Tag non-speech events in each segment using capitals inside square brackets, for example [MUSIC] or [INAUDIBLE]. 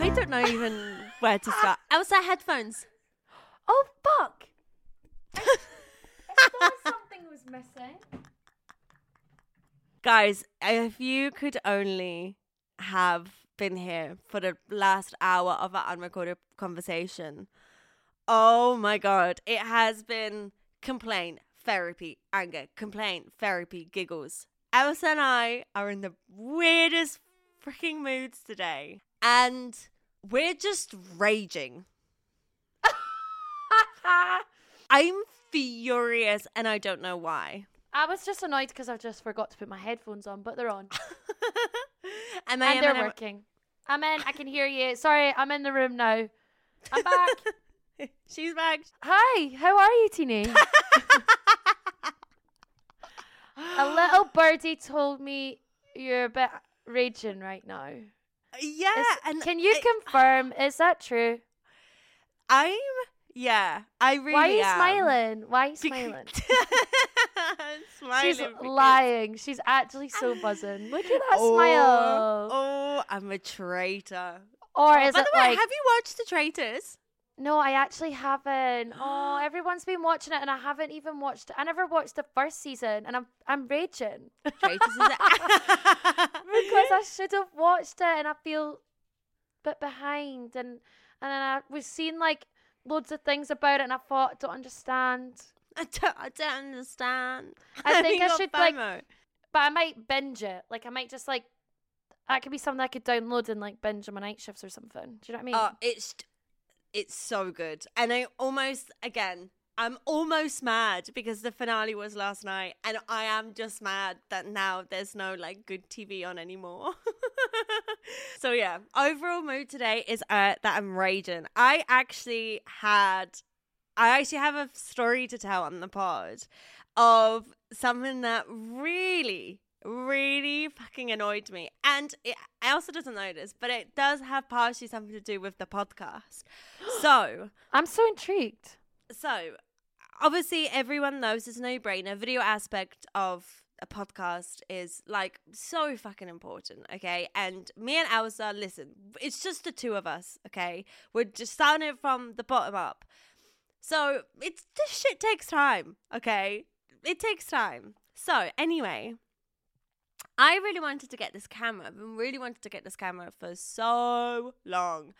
I don't know even where to start. [LAUGHS] Ailsa headphones. Oh fuck! I thought something was missing. Guys, if you could only have been here for the last hour of our unrecorded conversation. Oh my god, it has been complaint, therapy, anger, complaint, therapy, giggles. Ailsa and I are in the weirdest freaking moods today. And we're just raging. [LAUGHS] I'm furious and I don't know why. I was just annoyed because I just forgot to put my headphones on, but they're on [LAUGHS] and and they're working. I'm in. I can hear you. Sorry, I'm in the room now. I'm back. [LAUGHS] She's back. Hi, how are you, Tini? A little birdie told me you're a bit raging right now. Yeah, Is- and can you I- confirm? Is that true? I'm yeah, I really Why are you am. smiling? Why are you smiling? [LAUGHS] smiling. She's because- lying. She's actually so buzzing. Look at that oh, smile. Oh, I'm a traitor. Or oh, is By it the way, like have you watched The Traitors? No, I actually haven't. Oh, [GASPS] everyone's been watching it and I haven't even watched I never watched the first season and I'm I'm raging. [LAUGHS] [LAUGHS] Because I should have watched it and I feel a bit behind and and then I was seeing like loads of things about it and I thought I don't understand. I don't, I don't understand. I [LAUGHS] think I should, like, But I might binge it. Like I might just like that could be something I could download and like binge on my night shifts or something. Do you know what I mean? Oh, it's it's so good, and I almost again. I'm almost mad because the finale was last night, and I am just mad that now there's no like good TV on anymore. [LAUGHS] so yeah, overall mood today is uh, that I'm raging. I actually had, I actually have a story to tell on the pod of something that really, really fucking annoyed me, and it Ailsa doesn't know this, but it does have partially something to do with the podcast. [GASPS] So. I'm so intrigued. So, obviously, everyone knows it's a no brainer. Video aspect of a podcast is like so fucking important, okay? And me and Ailsa, listen, it's just the two of us, okay? We're just starting it from the bottom up. So, it's this shit takes time, okay? It takes time. So, anyway, I really wanted to get this camera. I've been really wanted to get this camera for so long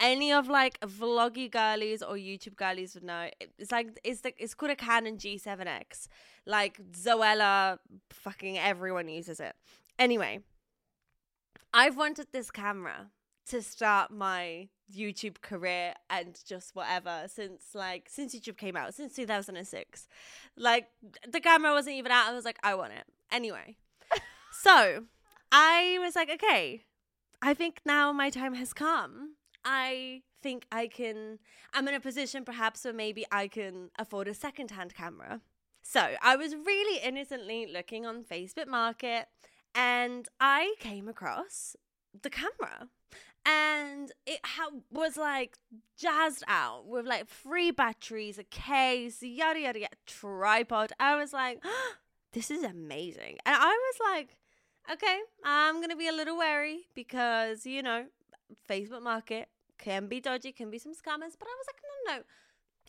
any of like vloggy girlies or YouTube girlies would know. It's like it's the it's called a Canon G7X. Like Zoella, fucking everyone uses it. Anyway, I've wanted this camera to start my YouTube career and just whatever since like since YouTube came out since 2006. Like the camera wasn't even out. I was like, I want it anyway. So I was like, okay, I think now my time has come. I think I can, I'm in a position perhaps where maybe I can afford a second hand camera. So I was really innocently looking on Facebook Market and I came across the camera. And it ha- was like jazzed out with like free batteries, a case, yada yada yada, tripod. I was like, [GASPS] this is amazing. And I was like, okay, I'm gonna be a little wary because you know Facebook Market can be dodgy, can be some scammers. But I was like, no, no,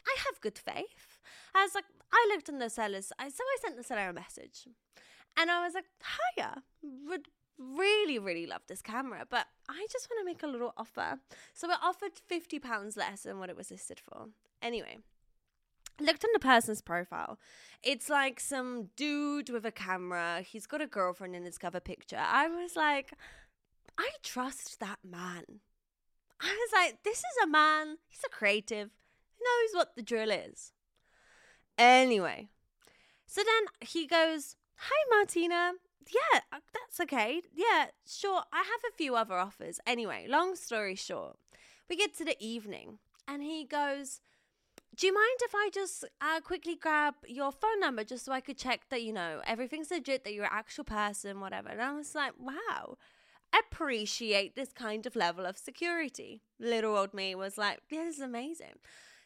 I have good faith. I was like, I looked in the sellers, I so I sent the seller a message, and I was like, hiya, would really really love this camera, but I just want to make a little offer. So it offered fifty pounds less than what it was listed for. Anyway. Looked on the person's profile. It's like some dude with a camera. He's got a girlfriend in his cover picture. I was like, I trust that man. I was like, this is a man. He's a creative. He knows what the drill is. Anyway, so then he goes, Hi, Martina. Yeah, uh, that's okay. Yeah, sure. I have a few other offers. Anyway, long story short, we get to the evening and he goes, Do you mind if I just uh, quickly grab your phone number just so I could check that, you know, everything's legit, that you're an actual person, whatever? And I was like, Wow appreciate this kind of level of security. Little old me was like, yeah, this is amazing.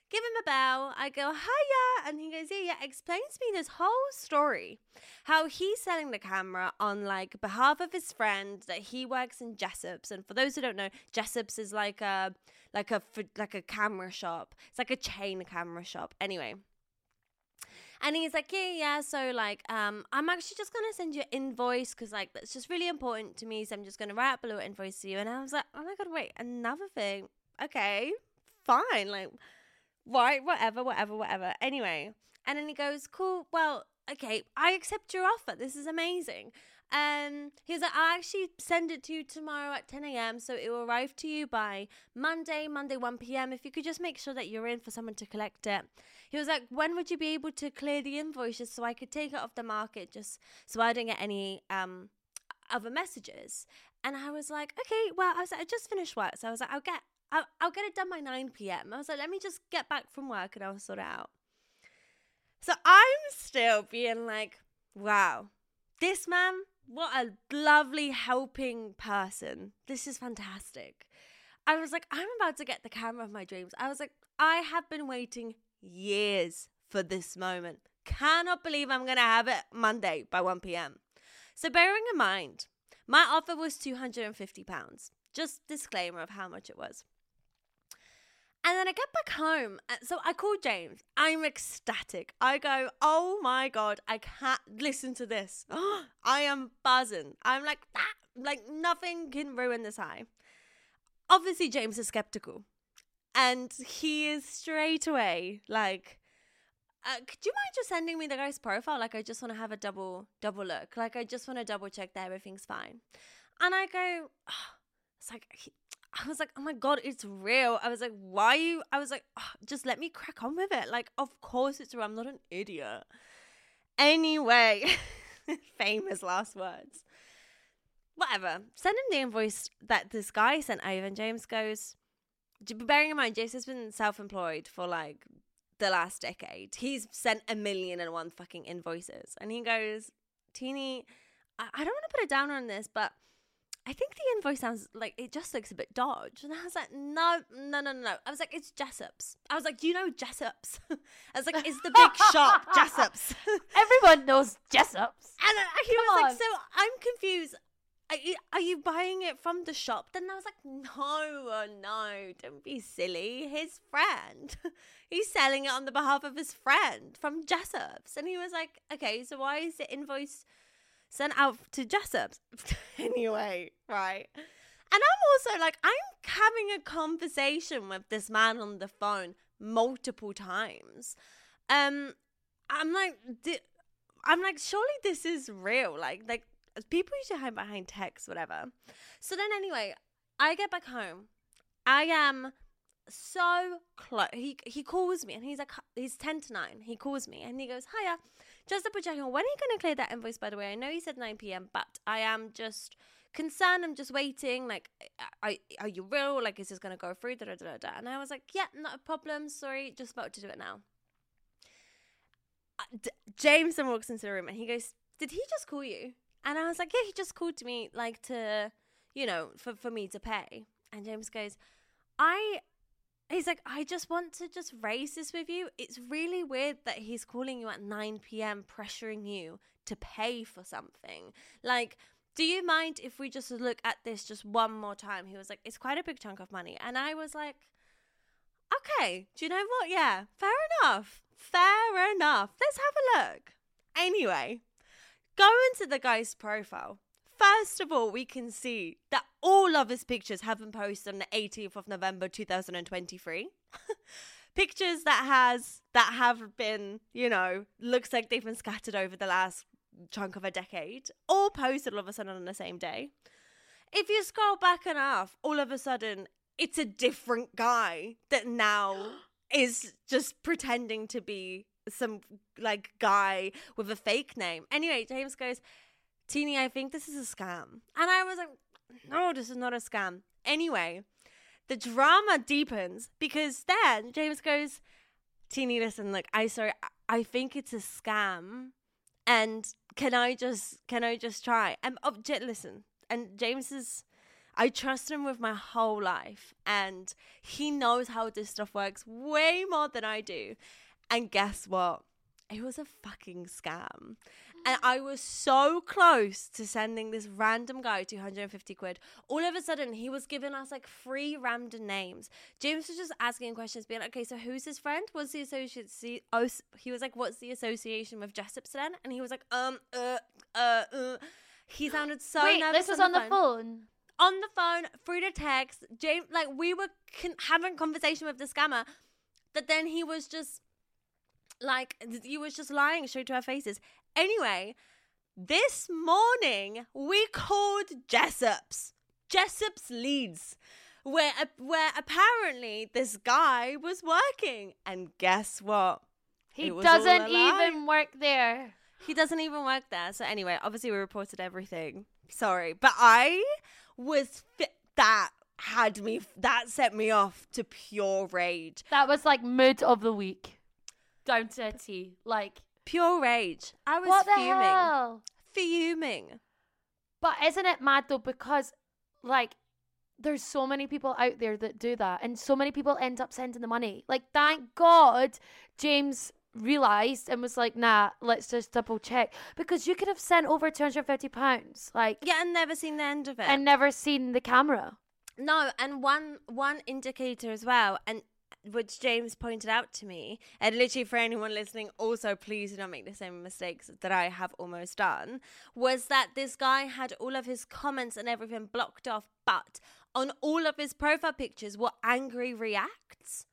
give him a bell. I go, hiya. And he goes, yeah, yeah. Explains to me this whole story. How he's selling the camera on like behalf of his friend that he works in Jessop's. And for those who don't know, Jessop's is like a like a like a camera shop. It's like a chain camera shop. Anyway. And he's like, yeah, yeah. So like, um, I'm actually just gonna send you an invoice because like that's just really important to me. So I'm just gonna write up a little invoice to you. And I was like, oh my god, wait, another thing. Okay, fine. Like, right, whatever, whatever, whatever. Anyway, and then he goes, cool. Well, okay, I accept your offer. This is amazing. Um, he was like, I'll actually send it to you tomorrow at 10 a.m. So it will arrive to you by Monday, Monday 1 p.m. If you could just make sure that you're in for someone to collect it. He was like, when would you be able to clear the invoices so I could take it off the market just so I don't get any um other messages? And I was like, okay, well, I was like, I just finished work. So I was like, I'll get I'll, I'll get it done by 9 p.m. I was like, let me just get back from work and I'll sort it out. So I'm still being like, wow, this man, what a lovely, helping person. This is fantastic. I was like, I'm about to get the camera of my dreams. I was like, I have been waiting years for this moment. Cannot believe I'm going to have it Monday by 1 p.m. So, bearing in mind, my offer was £250. Just disclaimer of how much it was. And then I get back home. So I call James. I'm ecstatic. I go, oh my God, I can't listen to this. [GASPS] I am buzzing. I'm like, ah, like nothing can ruin this high. Obviously, James is skeptical. And he is straight away like, uh, could you mind just sending me the guy's profile? Like, I just want to have a double double look. Like, I just want to double check that everything's fine. And I go, oh, it's like he, I was like, oh my God, it's real. I was like, why you? I was like, oh, just let me crack on with it. Like, of course it's real. I'm not an idiot. Anyway, [LAUGHS] famous last words. Whatever. Send him the invoice that this guy sent over, and James goes, bearing in mind, James has been self employed for like the last decade. He's sent a million and one fucking invoices. And he goes, Tini, I, I don't want to put it down on this, but I think the invoice sounds like it just looks a bit dodge. And I was like, no, no, no, no. I was like, it's Jessop's. I was like, you know Jessop's? [LAUGHS] I was like, it's the big shop, [LAUGHS] Jessop's. [LAUGHS] Everyone knows Jessop's. And he Come was on. like, so I'm confused. Are you, are you buying it from the shop? Then I was like, no, uh, no, don't be silly. His friend. He's selling it on the behalf of his friend from Jessop's. And he was like, okay, so why is the invoice sent out to Jessop's. [LAUGHS] anyway, right. And I'm also like, I'm having a conversation with this man on the phone multiple times. Um, I'm like, I'm like, surely this is real. Like, like people usually hide behind text, whatever. So then, anyway, I get back home. I am so close. He he calls me and he's like, he's ten to nine. He calls me and he goes, "Hiya, just double checking. When are you going to clear that invoice, by the way? I know you said 9 p.m., but I am just concerned. I'm just waiting. Like, are, are you real? Like, is this going to go through? Da, da, da, da. And I was like, yeah, not a problem. Sorry, just about to do it now. Uh, D- Jameson walks into the room and he goes, did he just call you? And I was like, yeah, he just called me, like, to, you know, for, for me to pay. And James goes, I He's like, I just want to just raise this with you. It's really weird that he's calling you at 9 p.m., pressuring you to pay for something. Like, do you mind if we just look at this just one more time? He was like, it's quite a big chunk of money. And I was like, okay, do you know what? Yeah, fair enough. Fair enough. Let's have a look. Anyway, go into the guy's profile. First of all, we can see that all of his pictures have been posted on the 18th of November 2023. [LAUGHS] pictures that has that have been, you know, looks like they've been scattered over the last chunk of a decade, all posted all of a sudden on the same day. If you scroll back enough, all of a sudden it's a different guy that now [GASPS] is just pretending to be some like guy with a fake name. Anyway, James goes, Tini, I think this is a scam. And I was like, no, this is not a scam. Anyway, the drama deepens because then James goes, Tini, listen, look, I sorry, I think it's a scam. And can I just can I just try? And oh, listen, and James is I trust him with my whole life, and he knows how this stuff works way more than I do. And guess what? It was a fucking scam. And I was so close to sending this random guy 250 quid. All of a sudden, he was giving us like three random names. James was just asking questions, being like, okay, so who's his friend? What's the associate? See, oh, he was like, what's the association with Jessop's then? And he was like, um, uh, uh, uh. He sounded so Wait, nervous. this was on on the phone. on the phone through the text james like we were con- having conversation with the scammer but then he was just like he was just lying straight to our faces anyway this morning we called jessop's jessop's Leeds, where where apparently this guy was working and guess what He It was all doesn't even work there. he doesn't even work there. So anyway, obviously we reported everything. Sorry, but I was fi- that had me that set me off to pure rage. That was like mood of the week. Down to a T. Like Pure rage. I was what the fuming. hell? Fuming. But isn't it mad though? Because like there's so many people out there that do that, and so many people end up sending the money. Like, thank God James realized and was like, "Nah, let's just double check," because you could have sent over two hundred fifty pounds, like, Yeah, and never seen the end of it. and never seen the camera. No, and one one indicator as well, and which James pointed out to me, and literally for anyone listening, also please do not make the same mistakes that I have almost done, was that this guy had all of his comments and everything blocked off, but on all of his profile pictures were angry reacts.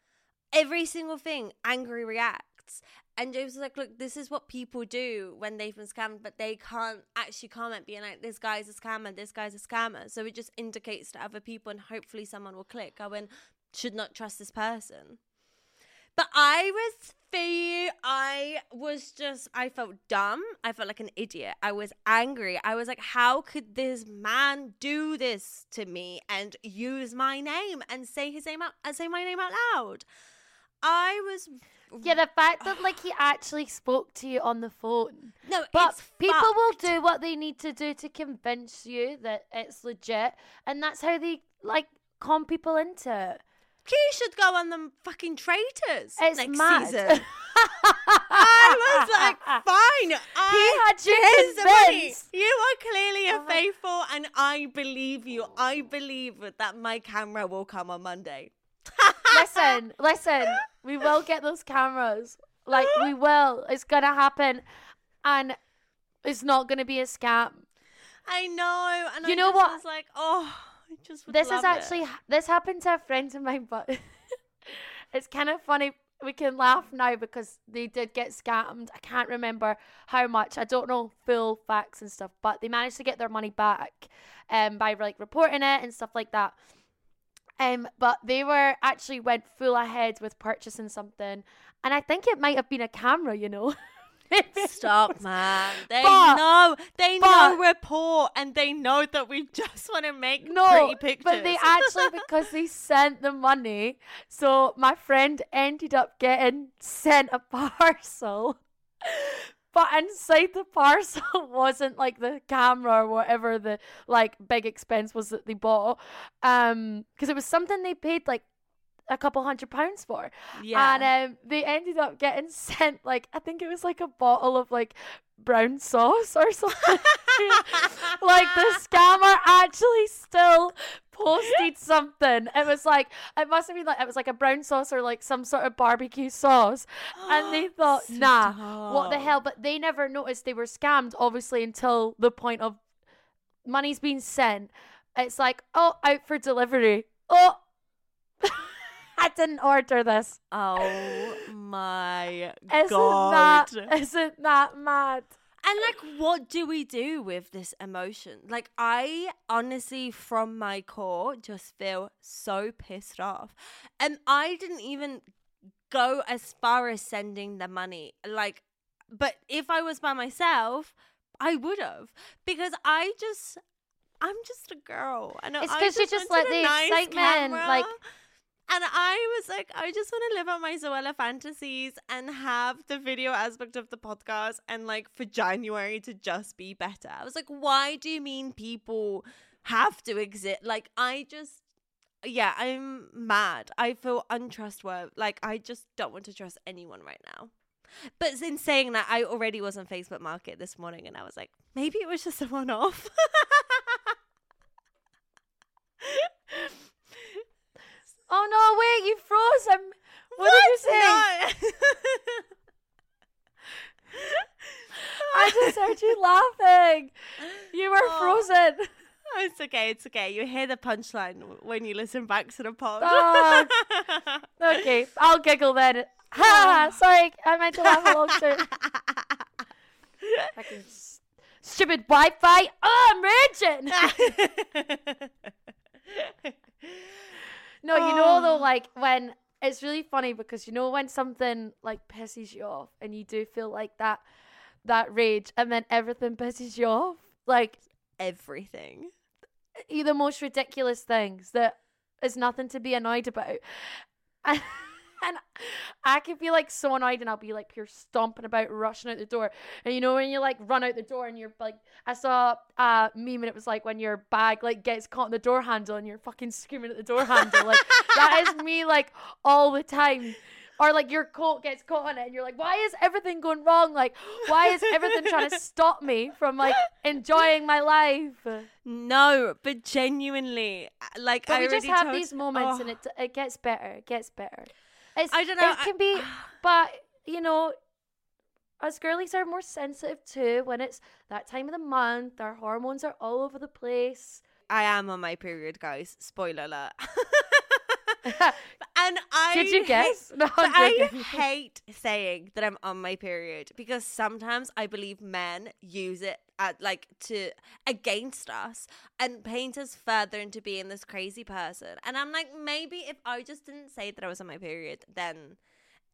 Every single thing, angry reacts. And James was like, look, this is what people do when they've been scammed, but they can't actually comment being like, this guy's a scammer, this guy's a scammer. So it just indicates to other people and hopefully someone will click. I went, should not trust this person. But I was fe I was just I felt dumb. I felt like an idiot. I was angry. I was like, how could this man do this to me and use my name and say his name out and say my name out loud? I was Yeah, the fact that like he actually spoke to you on the phone. no, But it's people fucked. will do what they need to do to convince you that it's legit, and that's how they like con people into it. He should go on them fucking traitors It's next mad. season. [LAUGHS] I was like, fine. I, he had you the convinced. You are clearly a Oh faithful, and I believe you. I oh. believe that my camera will come on Monday. [LAUGHS] listen, listen. We will get those cameras. Like we [GASPS] will. It's gonna happen, and it's not gonna be a scam. I know, and You I know just what? was like, oh, I just This is it. actually this happened to a friend of mine, but [LAUGHS] it's kind of funny. We can laugh now because they did get scammed. I can't remember how much. I don't know full facts and stuff, but they managed to get their money back, um, by like reporting it and stuff like that. Um, but they were actually went full ahead with purchasing something, and I think it might have been a camera. You know. [LAUGHS] Stop, [LAUGHS] man. They But- know. They but- know report, and they know that we [LAUGHS] just want to make No, pretty pictures. but they actually because they sent the money. So my friend ended up getting sent a parcel, [LAUGHS] but inside the parcel wasn't like the camera or whatever the like big expense was that they bought. Um, because it was something they paid like a couple hundred pounds for. yeah. And um, they ended up getting [LAUGHS] sent like I think it was like a bottle of like brown sauce or [LAUGHS] something. like the scammer actually still posted something. It was like it must have been like it was like a brown sauce or like some sort of barbecue sauce. And they [GASPS] thought, nah, what the hell? But they never noticed they were scammed, obviously, until the point of money's being sent. It's like, oh, out for delivery. Oh, I didn't order this. Oh my Isn't god. that isn't that mad? And like, what do we do with this emotion? Like, I honestly, from my core, just feel so pissed off. And I didn't even go as far as sending the money. Like, but if I was by myself, I would have. Because I just, I'm just a girl. I know. It's because you just let the nice excitement, like, And I was like, I just want to live out my Zoella fantasies and have the video aspect of the podcast and like for January to just be better. I was like, why do you mean people have to exist? Like, I just, yeah, I'm mad. I feel untrustworthy. Like, I just don't want to trust anyone right now. But in saying that, I already was on Facebook Market this morning and I was like, maybe it was just a one off. [LAUGHS] Oh no, wait, you froze I'm. What, did you say? No. I just heard you laughing. You were Oh. frozen. It's okay, it's okay. You hear the punchline when you listen back to the pod. Oh. [LAUGHS] Okay, I'll giggle then. Ha! Oh. Sorry, I meant to laugh along too. [LAUGHS] Fucking stupid Wi-Fi. Oh, I'm raging. [LAUGHS] No, you know though, Oh. like when it's really funny because you know when something like pisses you off and you do feel like that that rage and then everything pisses you off. Like Everything. the most ridiculous things that is nothing to be annoyed about. [LAUGHS] And, I can feel like so annoyed and I'll be like pure stomping about rushing out the door. And you know when you like run out the door and you're like I saw a meme and it was like when your bag like gets caught in the door handle and you're fucking screaming at the door handle. Like that is me like all the time. Or like your coat gets caught on it and you're like, why is everything going wrong? Like, why is everything trying to stop me from like enjoying my life? No, but genuinely, like But I we just have told- these moments Oh, and it it gets better. It gets better. It's, I don't know, It I- can be, [SIGHS] but you know, us girlies are more sensitive too when it's that time of the month. Our hormones are all over the place. I am on my period, guys. Spoiler alert. [LAUGHS] [LAUGHS] and I Did you guess? [LAUGHS] No, I [LAUGHS] hate saying that I'm on my period because sometimes I believe men use it at like to against us and paint us further into being this crazy person. And I'm like, maybe if I just didn't say that I was on my period, then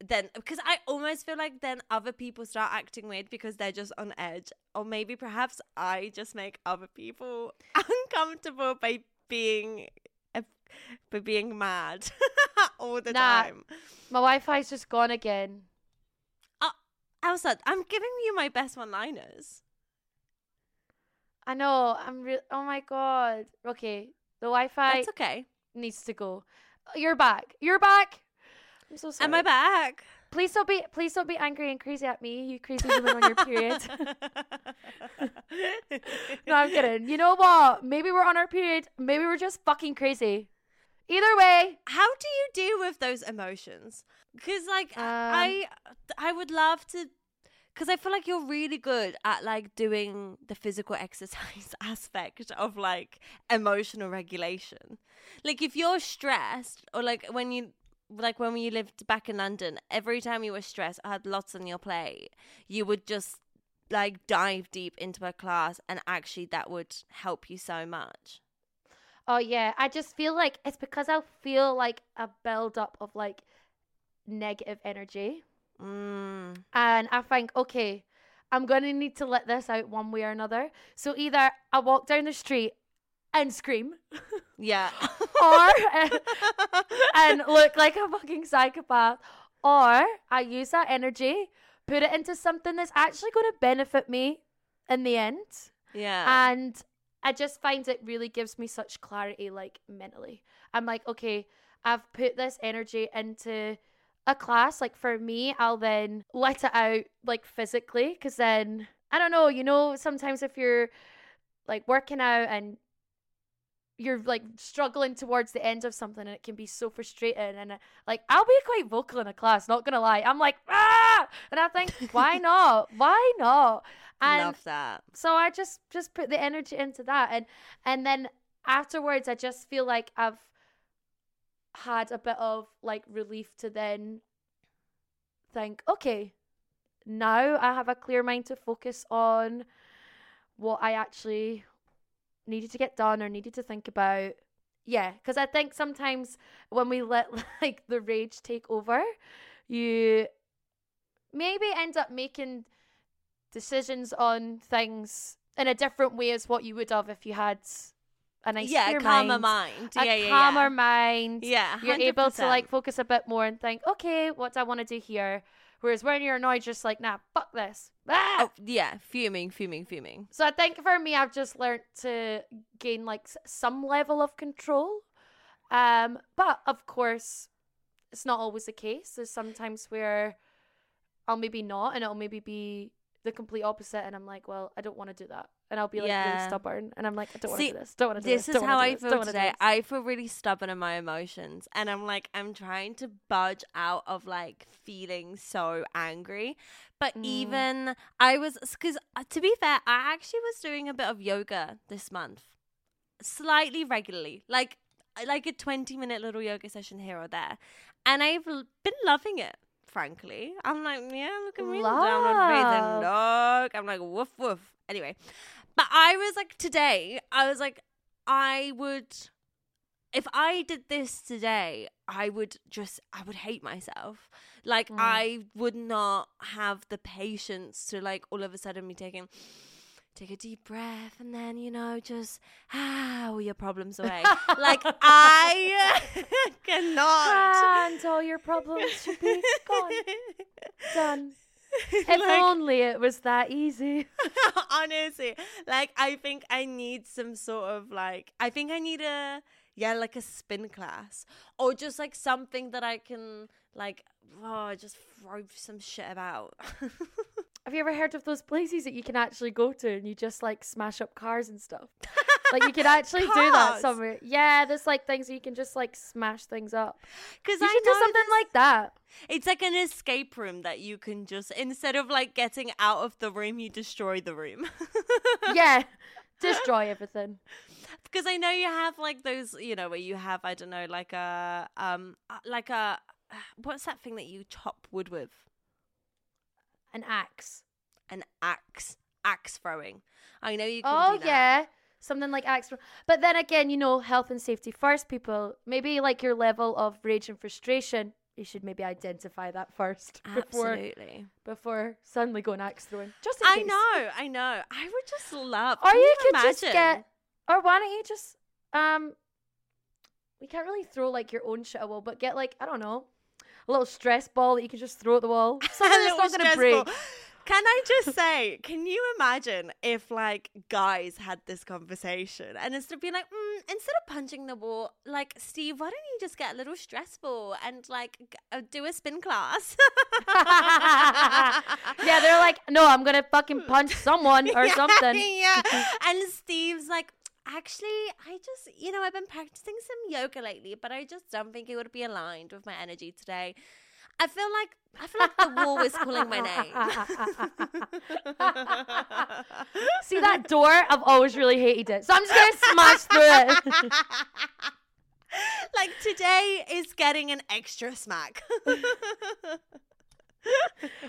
then because I almost feel like then other people start acting weird because they're just on edge. Or maybe perhaps I just make other people uncomfortable by being [LAUGHS] by being mad [LAUGHS] all the Nah. time. My Wi-Fi's just gone again. Uh, Ailsa, I'm giving you my best one liners. I know. I'm real. Oh my god. Okay, the Wi-Fi That's okay. needs to go. Uh, you're back. You're back. I'm so sorry. Am I back? Please don't be. Please don't be angry and crazy at me, you crazy woman on your period. [LAUGHS] no, I'm kidding. You know what? Maybe we're on our period. Maybe we're just fucking crazy. Either way, How do you deal with those emotions? Because like Um, I, I would love to. Because I feel like you're really good at like doing the physical [LAUGHS] exercise aspect of like emotional regulation. Like if you're stressed, or like when you like when you lived back in London, every time you were stressed, had lots on your plate, you would just like dive deep into a class, and actually that would help you so much. Oh yeah, I just feel like it's because I feel like a build up of like negative energy, Mm. and I think okay, I'm gonna need to let this out one way or another. So either I walk down the street and scream, [LAUGHS] Yeah. or [LAUGHS] and look like a fucking psychopath, or I use that energy, put it into something that's actually going to benefit me in the end. yeah. and I just find it really gives me such clarity, like mentally. I'm like, okay, I've put this energy into a class. Like for me, I'll then let it out, like physically, because then I don't know, you know, sometimes if you're like working out and you're like struggling towards the end of something and it can be so frustrating and uh, like I'll be quite vocal in a class not gonna lie. I'm like ah! And I think why [LAUGHS] not? Why not? And Love that. so I just just put the energy into that and and then afterwards I just feel like I've had a bit of like relief to then think okay now I have a clear mind to focus on what I actually needed to get done or needed to think about yeah because I think sometimes when we let [LAUGHS] like the rage take over you maybe end up making decisions on things in a different way as what you would have if you had a nice yeah, calmer mind, mind. a yeah, yeah, calmer yeah. mind. Yeah, You're able to like focus a bit more and think, okay, what do I want to do here? Whereas when you're annoyed, just like, nah, fuck this. Ah! Oh, yeah, fuming, fuming, fuming. So I think for me, I've just learned to gain like some level of control. Um, but of course, it's not always the case. There's sometimes where I'll maybe not, and it'll maybe be the complete opposite, and I'm like, well, I don't want to do that, and I'll be like really Yeah. stubborn, and I'm like, I don't want to do this. Don't want to do this. This is how I this, feel don't wanna do today. I feel really stubborn in my emotions, and I'm like, I'm trying to budge out of like feeling so angry. But Mm. even I was, because to be fair, I actually was doing a bit of yoga this month, slightly regularly, like like a 20 minute little yoga session here or there, and I've l- been loving it. Frankly, I'm like, yeah, look at me, downward breathing Love. dog. I'm like, woof woof. Anyway, but I was like, today, I was like, I would, if I did this today, I would just, I would hate myself. Like, Mm. I would not have the patience to, like, all of a sudden be taking, take a deep breath and then, you know, just, ah, all your problems [LAUGHS] away. like, I cannot. and all your problems should be gone, [LAUGHS] done. [LAUGHS] If Like- only it was that easy. [LAUGHS] honestly like i think i need some sort of like i think i need a yeah like a spin class or just like something that i can like oh just throw some shit about [LAUGHS] Have you ever heard of those places that you can actually go to and you just like smash up cars and stuff? Like you can actually do that somewhere. Yeah, there's like things you can just like smash things up. because You i should do something this- like that. it's like an escape room that you can just instead of like getting out of the room you destroy the room [LAUGHS] yeah, destroy everything. because I know you have like those, you know, where you have I don't know, like a um, uh, like a [SIGHS] what's that thing that you chop wood with? An axe. An axe, axe throwing. I know you can. Oh do that. yeah, something like axe. Throwing. But then again, you know, health and safety first. People, maybe like your level of rage and frustration. You should maybe identify that [LAUGHS] first before absolutely. before suddenly going axe throwing. Just in I case. know, I know. I would just love. Or you you could imagine? just get, or why don't you just, um, we can't really throw like your own shit at a wall, but get like I don't know, a little stress ball that you can just throw at the wall. [LAUGHS] Something that's not gonna break. ball. Can I just say, can you imagine if like guys had this conversation and instead of being like, mm, instead of punching the wall, like Steve, why don't you just get a little stress ball and like g- uh, do a spin class? [LAUGHS] yeah, they're like, no, I'm gonna fucking punch someone [LAUGHS] or Yeah, something. Yeah. [LAUGHS] And Steve's like, actually, I just, you know, I've been practicing some yoga lately, but I just don't think it would be aligned with my energy today. I feel like I feel like the wall is calling my name. [LAUGHS] See that door? I've always really hated it, so I'm just gonna smash through it. [LAUGHS] like today is getting an extra smack. [LAUGHS]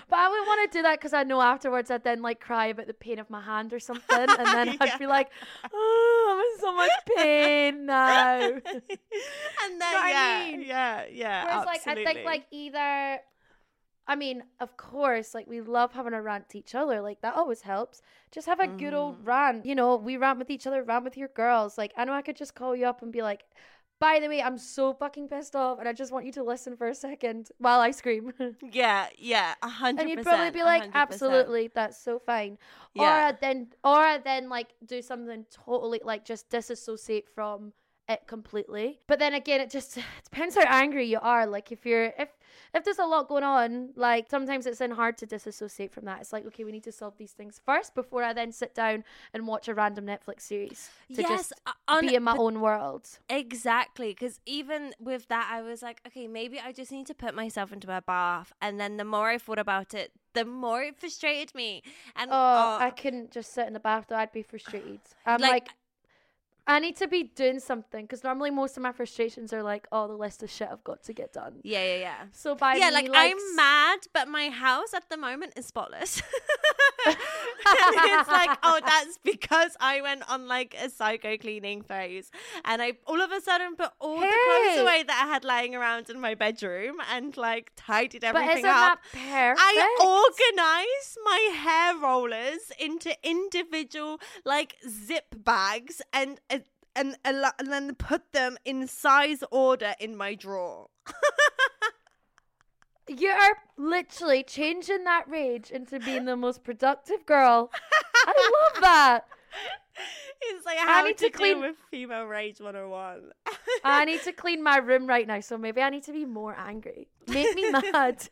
But I wouldn't want to do that because I know afterwards I'd then like cry about the pain of my hand or something, and then [LAUGHS] I'd be like, "Oh, I'm in so much pain [LAUGHS] now." and then what I yeah, mean? yeah, yeah. Whereas, like, I think like either, I mean, of course, like we love having a rant to each other. Like that always helps. Just have a good old Mhm. rant. You know, we rant with each other, rant with your girls. Like I know I could just call you up and be like. By the way, I'm so fucking pissed off, and I just want you to listen for a second while I scream. [LAUGHS] yeah, yeah, a hundred. and you'd probably be like, absolutely, that's so fine. Yeah. Or then, or then like do something totally like just disassociate from it completely. But then again, it just [SIGHS] it depends how angry you are. Like if you're if if there's a lot going on, like sometimes it's then hard to disassociate from that. It's like okay, we need to solve these things first before I then sit down and watch a random Netflix series to yes, just uh, on, be in my own world. Exactly, because even with that, I was like, okay, maybe I just need to put myself into a bath, and then the more I thought about it, the more it frustrated me. And Oh, uh, I couldn't just sit in the bath though. I'd be frustrated. [SIGHS] I'm Like- like, I need to be doing something because normally most of my frustrations are like, oh, the list of shit I've got to get done. yeah, yeah, yeah. So by yeah, me, like, like I'm mad, but my house at the moment is spotless. [LAUGHS] [LAUGHS] and it's like, oh, that's because I went on like a psycho cleaning phase, and I all of a sudden put all the clothes away that I had lying around in my bedroom and like tidied everything up. I organize my hair rollers into individual like zip bags and uh, and a and then put them in size order in my drawer. [LAUGHS] You're literally changing that rage into being the most productive girl. I love [LAUGHS] that. It's like how need to, to clean- with female rage 101. I [LAUGHS] need to clean my room right now, so maybe I need to be more angry. Make me mad.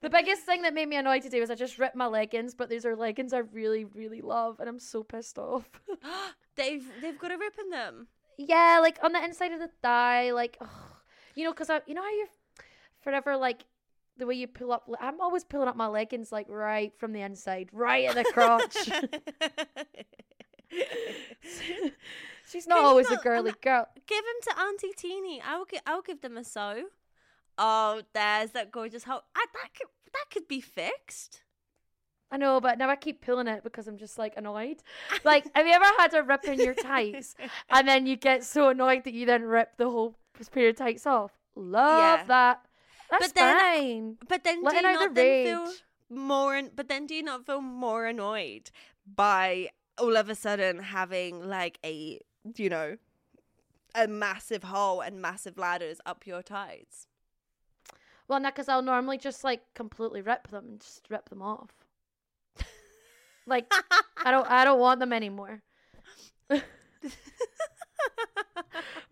the biggest thing that made me annoyed today was I just ripped my leggings, but these are leggings I really, really love, and I'm so pissed off. [GASPS] they've they've got a rip in them. yeah, like on the inside of the thigh, like. You know, because I, you know how you're forever like the way you pull up. I'm always pulling up my leggings like right from the inside, right at the crotch. [LAUGHS] She's not you always a not- girly girl. Give them to Auntie Tini. I will give I will give them a sew. Oh, there's that gorgeous hole. I, that could that could be fixed. I know, but now I keep pulling it because I'm just like annoyed. Like, have you ever had a rip in your [LAUGHS] tights and then you get so annoyed that you then rip the whole pair of tights off? Love Yeah. that. That's But then- fine. But then do you out not the then feel rage. more? an- But then do you not feel more annoyed by all of a sudden having like a you know a massive hole and massive ladders up your tights? Well, no, because I'll normally just like completely rip them and just rip them off. Like, I don't, I don't want them anymore. [LAUGHS]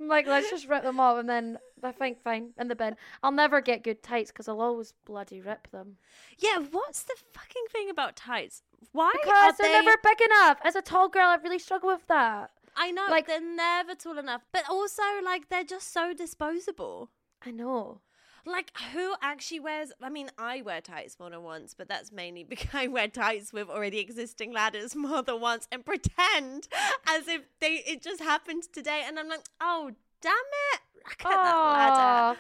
I'm like, let's just rip them off, and then I think fine in the bin. I'll never get good tights because I'll always bloody rip them yeah, what's the fucking thing about tights? Why because they're they? never big enough. As a tall girl, I really struggle with that. I know, like- they're never tall enough, but also like they're just so disposable. I know. Like, who actually wears? I mean, I wear tights more than once, but that's mainly [LAUGHS] because I wear tights with already existing ladders more than once and pretend as if they it just happened today. And I'm like, oh, damn it! Look at that ladder.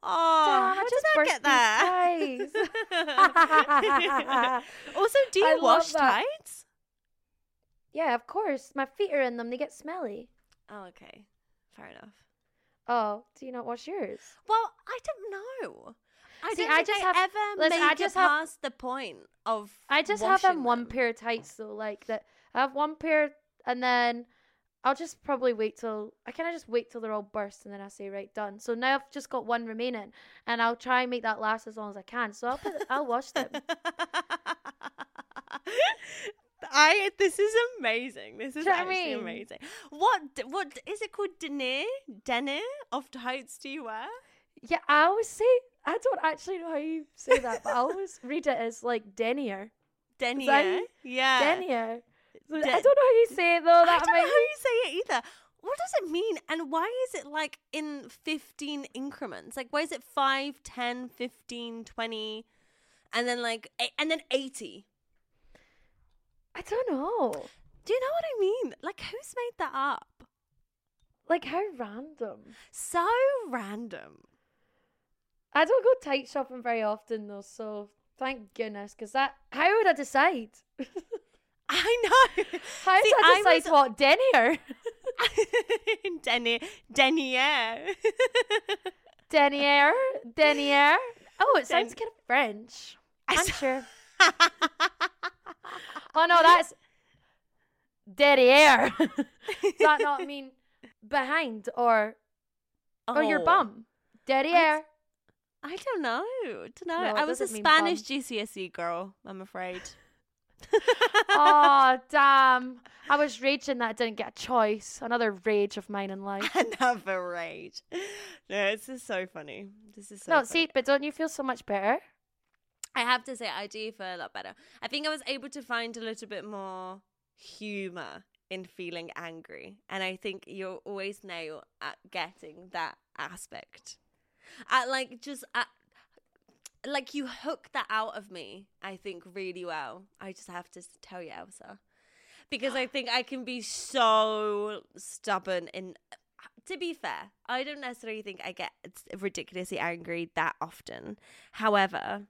Oh, I how did that get there? [LAUGHS] [LAUGHS] also, do you love wash tights? yeah, of course. My feet are in them. They get smelly. Oh, okay, fair enough. Oh, do you not wash yours? Well, I don't know. I See, don't I just I have- ever listen, made I it have- past the point of. I just have them washing one pair of tights though, like that. I have one pair, and then I'll just probably wait till I kind of just wait till they're all burst, and then I say right done. So now I've just got one remaining, and I'll try and make that last as long as I can. So I'll put, I'll wash them. [LAUGHS] I this is amazing. This is you know what I actually mean? amazing. What what is it called? Denier denier of tights do you wear? Yeah, I always say I don't actually know how you say that, but I [LAUGHS] always read it as like denier, Denier. Yeah. denier. So I don't know how you say it though. I don't know how you say it either. What does it mean? And why is it like in 15 increments? Like, why is it 5, 10, 15, 20, and then like, and then 80? I don't know. Do you know what I mean? Like, who's made that up? Like how random. So random. I don't go tight shopping very often though, so thank goodness. Because that, how would I decide? [LAUGHS] I know. [LAUGHS] How See, do I I decide what denier? [LAUGHS] Denier. Denier. Denier, denier. Oh, it sounds Den- kind of French. I'm sure. Oh no, that's derriere. Does [LAUGHS] that not [LAUGHS] mean behind or or your Oh. bum? Derriere. I don't know. Don't know. No, I was a Spanish bum. GCSE girl. I'm afraid. [LAUGHS] oh damn! I was raging that I didn't get a choice. Another rage of mine in life. Another rage. No, this is so funny. This is so. no, funny. see, but don't you feel so much better? I have to say, I do feel a lot better. I think I was able to find a little bit more humor in feeling angry, and I think you're always nail at getting that aspect. At like just at, like you hook that out of me. I think really well. I just have to tell you, Ailsa, because I [GASPS] think I can be so stubborn and. To be fair, I don't necessarily think I get ridiculously angry that often. However,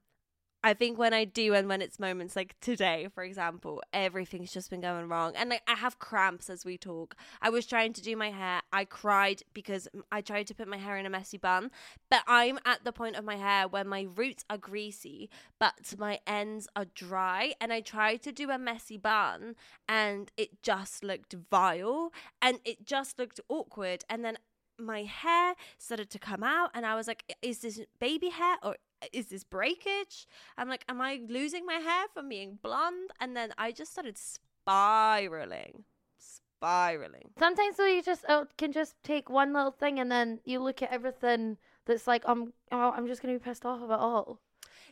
I think when I do and when it's moments like today, for example, everything's just been going wrong. And like I have cramps as we talk. I was trying to do my hair. I cried because I tried to put my hair in a messy bun. But I'm at the point of my hair where my roots are greasy, but my ends are dry. And I tried to do a messy bun and it just looked vile and it just looked awkward. And then my hair started to come out and I was like, is this baby hair or is this breakage? I'm like, am I losing my hair from being blonde? And then I just started spiraling. Spiraling. Sometimes though you just uh, can just take one little thing and then you look at everything that's like I'm oh, I'm just gonna be pissed off about all.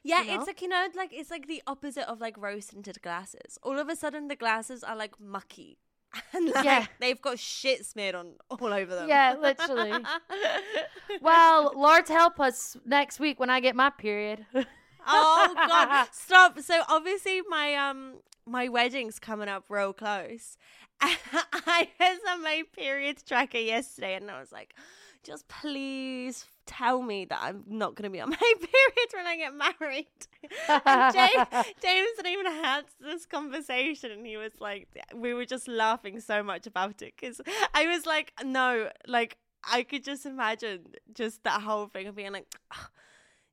Yeah, You know? it's like you know, like it's like the opposite of like rose tinted glasses. All of a sudden, the glasses are like mucky, [LAUGHS] and like Yeah. they've got shit smeared on all over them. Yeah, literally. [LAUGHS] Well, Lord help us next week when I get my period. [LAUGHS] oh god, stop! So obviously my um my wedding's coming up real close. I was on my period tracker yesterday, and I was like, just please tell me that I'm not going to be on [LAUGHS] my period when I get married. and James, [LAUGHS] James didn't even had this conversation, and he was like, we were just laughing so much about it because I was like, no, like I could just imagine just that whole thing of being like, "Ah,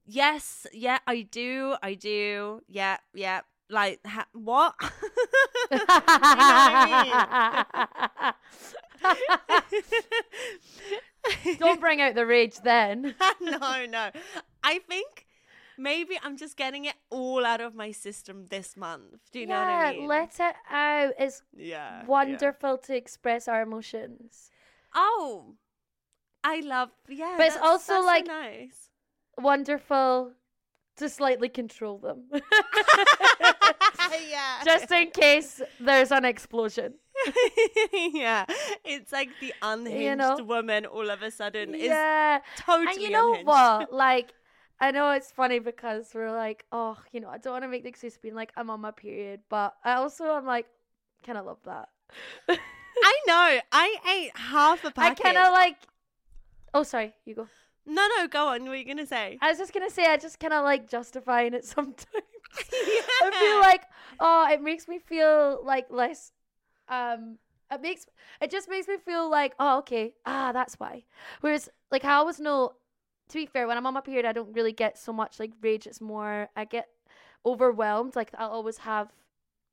yes, yeah, I do, I do, yeah, yeah. Like ha- what? [LAUGHS] you know what I mean? Don't bring out the rage then. [LAUGHS] no, no. I think maybe I'm just getting it all out of my system this month. Do you know what I mean? let it out. It's yeah. yeah. wonderful to express our emotions. Oh, I love. Yeah, But it's also, that's so like- nice. Wonderful to slightly control them. [LAUGHS] yeah. [LAUGHS] Just in case there's an explosion. [LAUGHS] yeah, it's like the unhinged know? woman all of a sudden is yeah. totally and you know unhinged. what? [LAUGHS] Like, I know it's funny because we're like, oh, you know, I don't want to make the excuse of being like, I'm on my period, but I also I'm like, kind of love that. I know. I ate half a packet. I kind of like. Oh, sorry, you go. No, no, go on. What are you gonna say? I was just gonna say, I just kind of like justifying it [LAUGHS] sometimes. I feel like, oh, it makes me feel like less. Um, it makes it just makes me feel like, oh, okay, ah, that's why. Whereas, like, I always know. To be fair, when I'm on my period, I don't really get so much like rage. It's more I get overwhelmed. Like I'll always have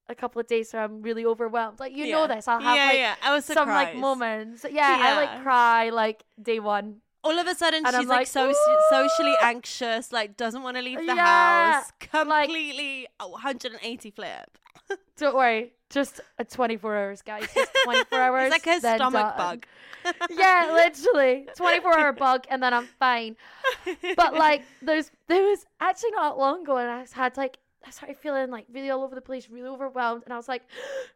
a couple of days where I'm really overwhelmed. Like you know this. I'll have yeah, like yeah. I was some like moments. Yeah, I like cry like day one. All of a sudden, And she's I'm like, like, so socially anxious, like doesn't want to leave the Yeah, house, completely 180 flip. [LAUGHS] Don't worry, just a 24 hours, guys. Just 24 [LAUGHS] hours. It's like a stomach done. bug. [LAUGHS] yeah, literally 24 hour bug, and then I'm fine. But like, [LAUGHS] there's there was actually not long ago, and I had like I started feeling like really all over the place, really overwhelmed, and I was like,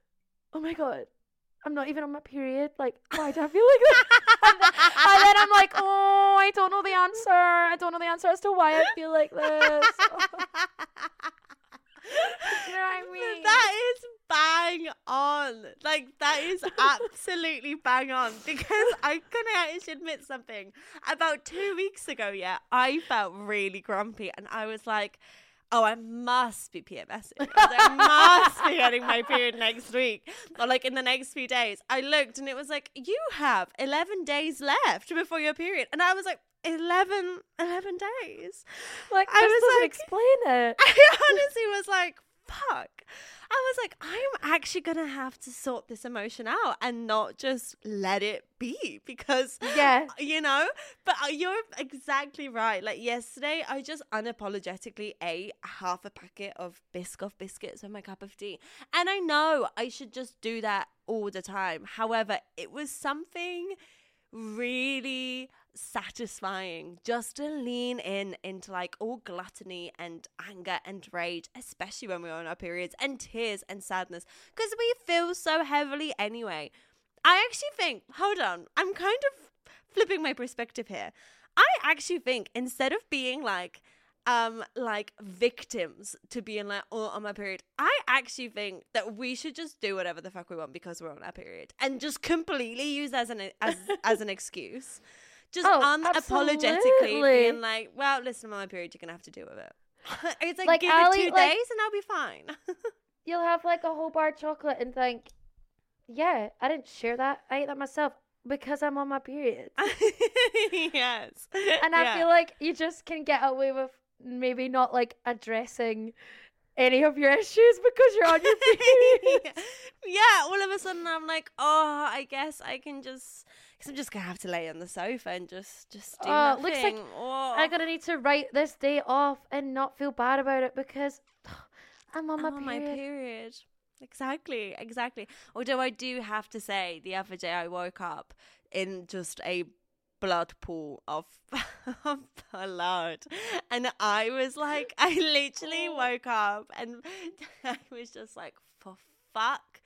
[GASPS] oh my god, I'm not even on my period. Like, why do I feel like that? and, then, and then I'm like, oh, I don't know the answer. I don't know the answer as to why I feel like this. You know what I [LAUGHS] mean? That is bang on. Like that is [LAUGHS] absolutely bang on. Because I can actually admit something. About two weeks ago, yeah, I felt really grumpy, and I was like. Oh, I must be PMSing. I, like, I must be getting my period next week or like in the next few days. I looked and it was like, you have 11 days left before your period. And I was like, 11, 11 days? like, I was like- explain [LAUGHS] it. I honestly was like, fuck. I was like, I'm actually going to have to sort this emotion out and not just let it be [LAUGHS] because, Yeah. you know, but uh, you're exactly right. Like yesterday, I just unapologetically ate half a packet of Biscoff biscuits with my cup of tea. And I know I should just do that all the time. However, it was something really satisfying just to lean in into like all gluttony and anger and rage, especially when we're on our periods, and tears and sadness, because we feel so heavily anyway. I actually think, hold on, I'm kind of flipping my perspective here. I actually think instead of being like, um, like victims to being like, oh, on my period, I actually think that we should just do whatever the fuck we want because we're on our period and just completely use as an as as an [LAUGHS] excuse. Just Oh, unapologetically absolutely. being like, well, listen, I'm on my period, you're gonna have to deal with it. [LAUGHS] it's like, Like, give I'll it two like- days and I'll be fine. [LAUGHS] You'll have like a whole bar of chocolate and think, yeah, I didn't share that. I ate that myself because I'm on my period. [LAUGHS] yes. And I Yeah. feel like you just can get away with maybe not like addressing any of your issues because you're on your [LAUGHS] period. yeah, all of a sudden I'm like, oh, I guess I can just, because I'm just gonna have to lay on the sofa and just, just do Oh, nothing. looks like oh, I'm gonna need to write this day off and not feel bad about it because [SIGHS] I'm on I'm on period. my period. Exactly, exactly. Although I do have to say, the other day I woke up in just a blood pool of, [LAUGHS] of blood, and I was like, I literally Oh. woke up and [LAUGHS] I was just like, for fuck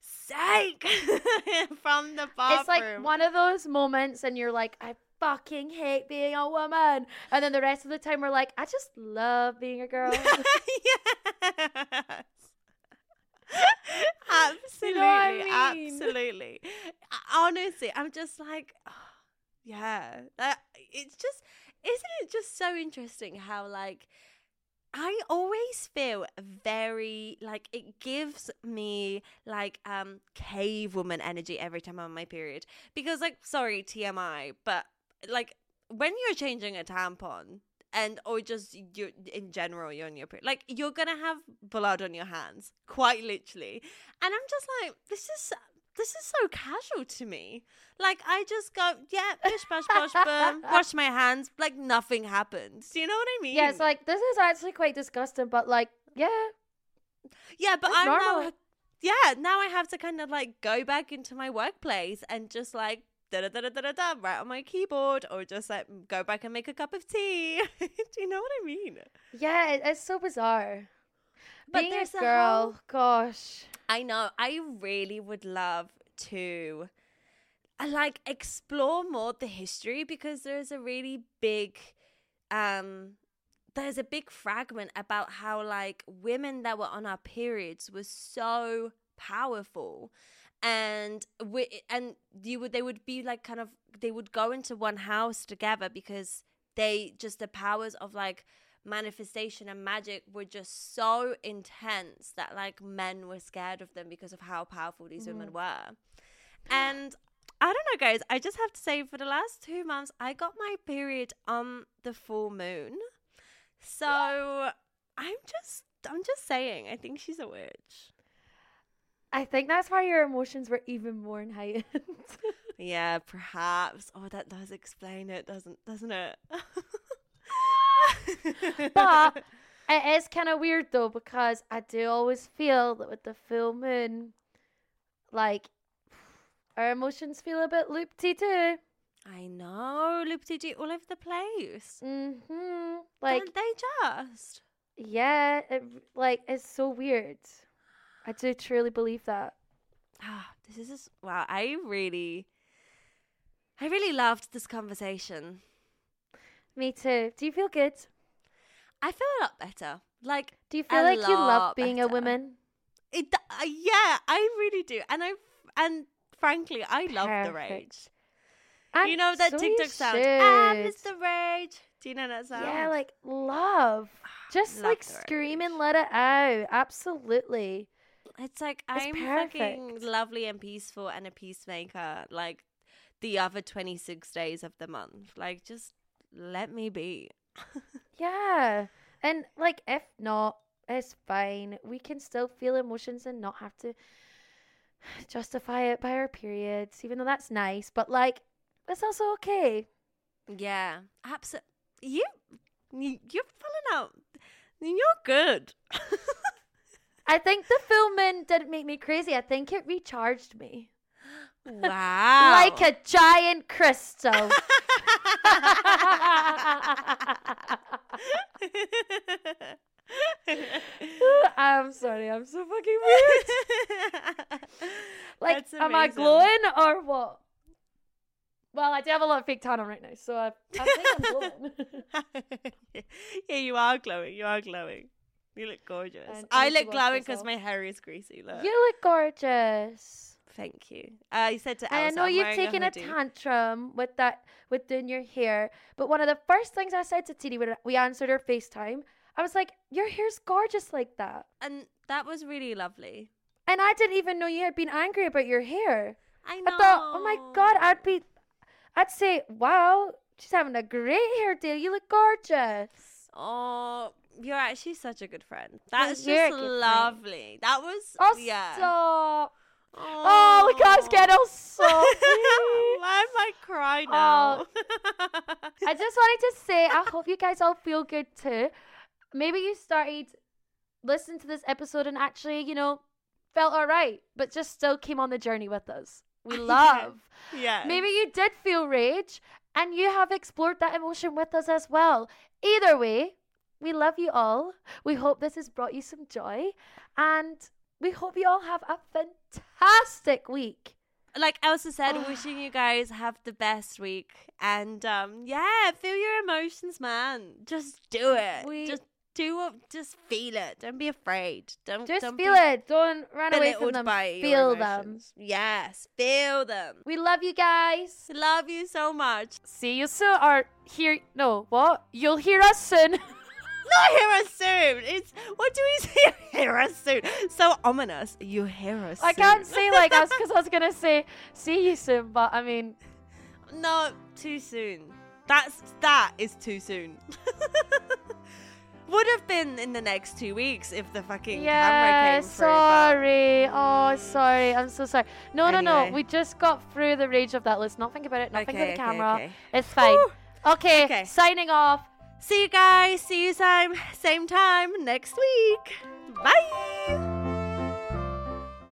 sake, [LAUGHS] from the bathroom. It's like one of those moments, and you're like, I fucking hate being a woman, and then the rest of the time we're like, I just love being a girl. yes. Absolutely, I mean? absolutely. Honestly, I'm just like, oh, yeah. It's just, isn't it just so interesting how like I always feel very like it gives me like um cave woman energy every time I'm on my period because like sorry TMI but like when you're changing a tampon and or just you in general you're on your period like you're gonna have blood on your hands quite literally and i'm just like this is this is so casual to me. Like i just go yeah bish bash bosh boom wash my hands like nothing happens. Do you know what i mean yeah, it's like this is actually quite disgusting, but like, yeah, yeah but i'm now yeah now i have to kind of like go back into my workplace and just like da da da da da da right on my keyboard or just like go back and make a cup of tea. [LAUGHS] Do you know what i mean? Yeah, it, it's so bizarre. But Being there's a girl, whole- gosh, I know. I really would love to uh, like explore more the history because there's a really big um there's a big fragment about how like women that were on our periods was so powerful and we and you would they would be like kind of they would go into one house together because they just the powers of like manifestation and magic were just so intense that like men were scared of them because of how powerful these women mm-hmm. were and I don't know, guys. I just have to say, for the last two months, I got my period on the full moon. So I'm just, I'm just saying. I think she's a witch. I think that's why your emotions were even more heightened. [LAUGHS] Yeah, perhaps. Oh, that does explain it, doesn't, doesn't it? [LAUGHS] But- [LAUGHS] it is kind of weird though because I do always feel that with the full moon, like our emotions feel a bit loopy too. I know, loopty all over the place. Mm-hmm. Like Don't they just? yeah, it like it's so weird. I do truly believe that. Ah, this is just, wow. I really, I really loved this conversation. Me too. Do you feel good? I feel a lot better. Like Do you feel like you love being a woman? it, uh, yeah, I really do, and I and frankly, I love the rage. And you know that so TikTok sound. Ah, it's the rage. Do you know that sound? Yeah, like love. [SIGHS] Just Love like scream rage. and let it out. Absolutely. It's like It's I'm fucking lovely and peaceful and a peacemaker. Like the other 26 days of the month. Like just let me be. [LAUGHS] Yeah. And like if not, it's fine. We can still feel emotions and not have to [SIGHS] justify it by our periods, even though that's nice. But like it's also okay. Yeah, absolutely. You, you, you're filling out. You're good. [LAUGHS] I think the filming didn't make me crazy. I think it recharged me. Wow. Like a giant crystal. [LAUGHS] I'm sorry, I'm so fucking weird. [LAUGHS] Like, am I glowing or what? Well, I do have a lot of fake tan on right now, so I, I think I'm glowing. [LAUGHS] yeah, you are glowing. You are glowing. You look gorgeous. And I I look glowing because my hair is greasy. Look. you look gorgeous. Thank you. Uh, you said to I know you've taken a, hoodie. tantrum with that with doing your hair, but one of the first things I said to Tini when we answered her FaceTime, I was like, your hair's gorgeous like that. And that was really lovely. And I didn't even know you had been angry about your hair. I know. I thought, oh my god, I'd be, I'd say, wow, she's having a great hair day. You look gorgeous. Oh, you're actually such a good friend. That's just good friend. lovely. That was Oh, yeah. stop. Oh, look how it's getting all [LAUGHS] soft. Why am I crying oh. now? I just wanted to say, I hope you guys all feel good too. Maybe you started listening to this episode and actually, you know, felt all right, but just still came on the journey with us. We [LAUGHS] love. yeah. Maybe you did feel rage and you have explored that emotion with us as well. Either way, we love you all. We hope this has brought you some joy and we hope you all have a fantastic week. like Ailsa said, [SIGHS] wishing you guys have the best week. And um, yeah, feel your emotions, man. Just do it. We- just do it. Just feel it. Don't be afraid. Don't Just don't feel be it. Don't run away from belittled them. by your Feel them. Yes, feel them. We love you guys. Love you so much. See you soon. Or hear no, what? You'll hear us soon. [LAUGHS] Not hear us soon. It's what do we [LAUGHS] say? Hear us soon. So ominous. You hear us. I can't say like [LAUGHS] us because I was gonna say see you soon, but I mean No, too soon. That's that is too soon. [LAUGHS] Would have been in the next two weeks if the fucking camera yeah. came through. but- Sorry. Oh, sorry. I'm so sorry. No, no, no. We just got through the rage of that. Let's not think about it. Not think Okay, of the okay, camera. okay. It's fine. Okay, Okay. Signing off. See you guys. See you same same time next week. Bye.